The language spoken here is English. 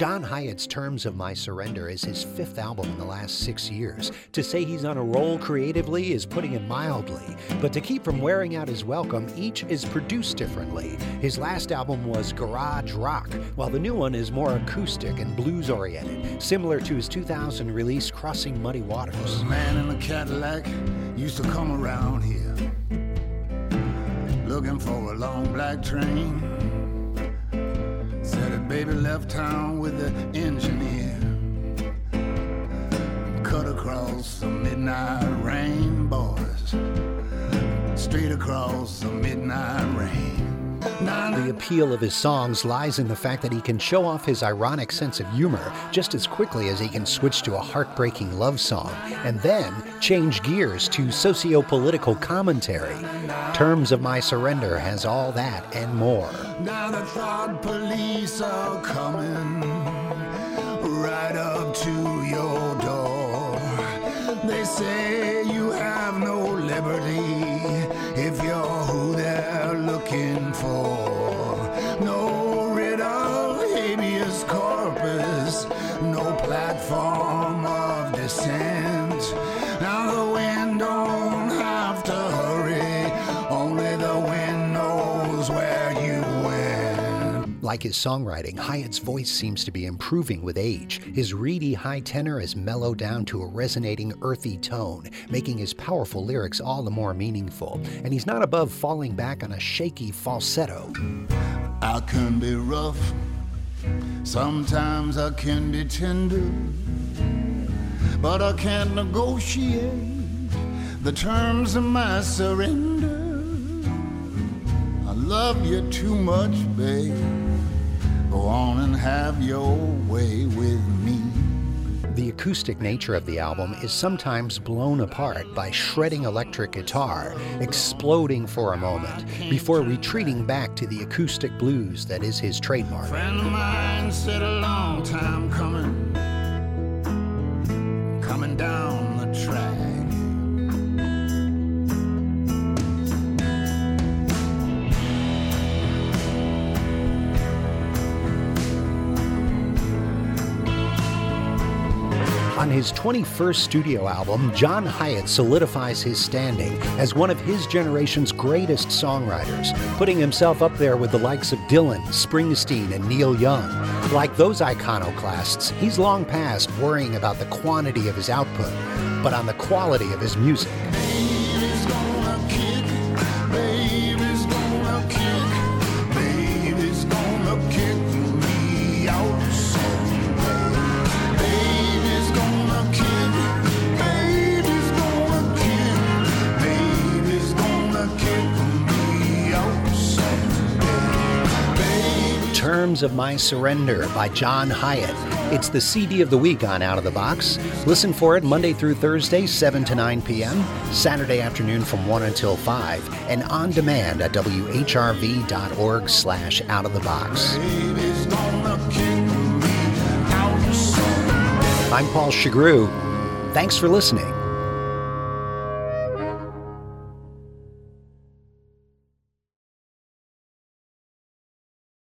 John Hiatt's Terms of My Surrender is his fifth album in the last six years. To say he's on a roll creatively is putting it mildly, but to keep from wearing out his welcome, each is produced differently. His last album was garage rock, while the new one is more acoustic and blues oriented, similar to his 2000 release Crossing Muddy Waters. A man in a Cadillac used to come around here looking for a long black train. Baby left town with the engineer. Cut across the midnight rain, boys. Straight across the midnight rain. The appeal of his songs lies in the fact that he can show off his ironic sense of humor just as quickly as he can switch to a heartbreaking love song and then change gears to socio political commentary. Terms of My Surrender has all that and more. Now the thought police are coming right up to your door. They say you have no liberty if you're looking for. No riddle, habeas corpus, no platform of dissent. Like his songwriting, Hiatt's voice seems to be improving with age. His reedy high tenor is mellowed down to a resonating, earthy tone, making his powerful lyrics all the more meaningful. And he's not above falling back on a shaky falsetto. I can be rough, sometimes I can be tender, but I can't negotiate the terms of my surrender. I love you too much, babe. Go on and have your way with me. The acoustic nature of the album is sometimes blown apart by shredding electric guitar, exploding for a moment, before retreating back to the acoustic blues that is his trademark. On his 21st studio album, John Hiatt solidifies his standing as one of his generation's greatest songwriters, putting himself up there with the likes of Dylan, Springsteen, and Neil Young. Like those iconoclasts, he's long past worrying about the quantity of his output, but on the quality of his music. Terms of My Surrender by John Hiatt. It's the CD of the week on Out of the Box. Listen for it Monday through Thursday, 7 to 9 p.m., Saturday afternoon from 1 until 5, and on demand at whrv.org slash out of the box. I'm Paul Chagru. Thanks for listening.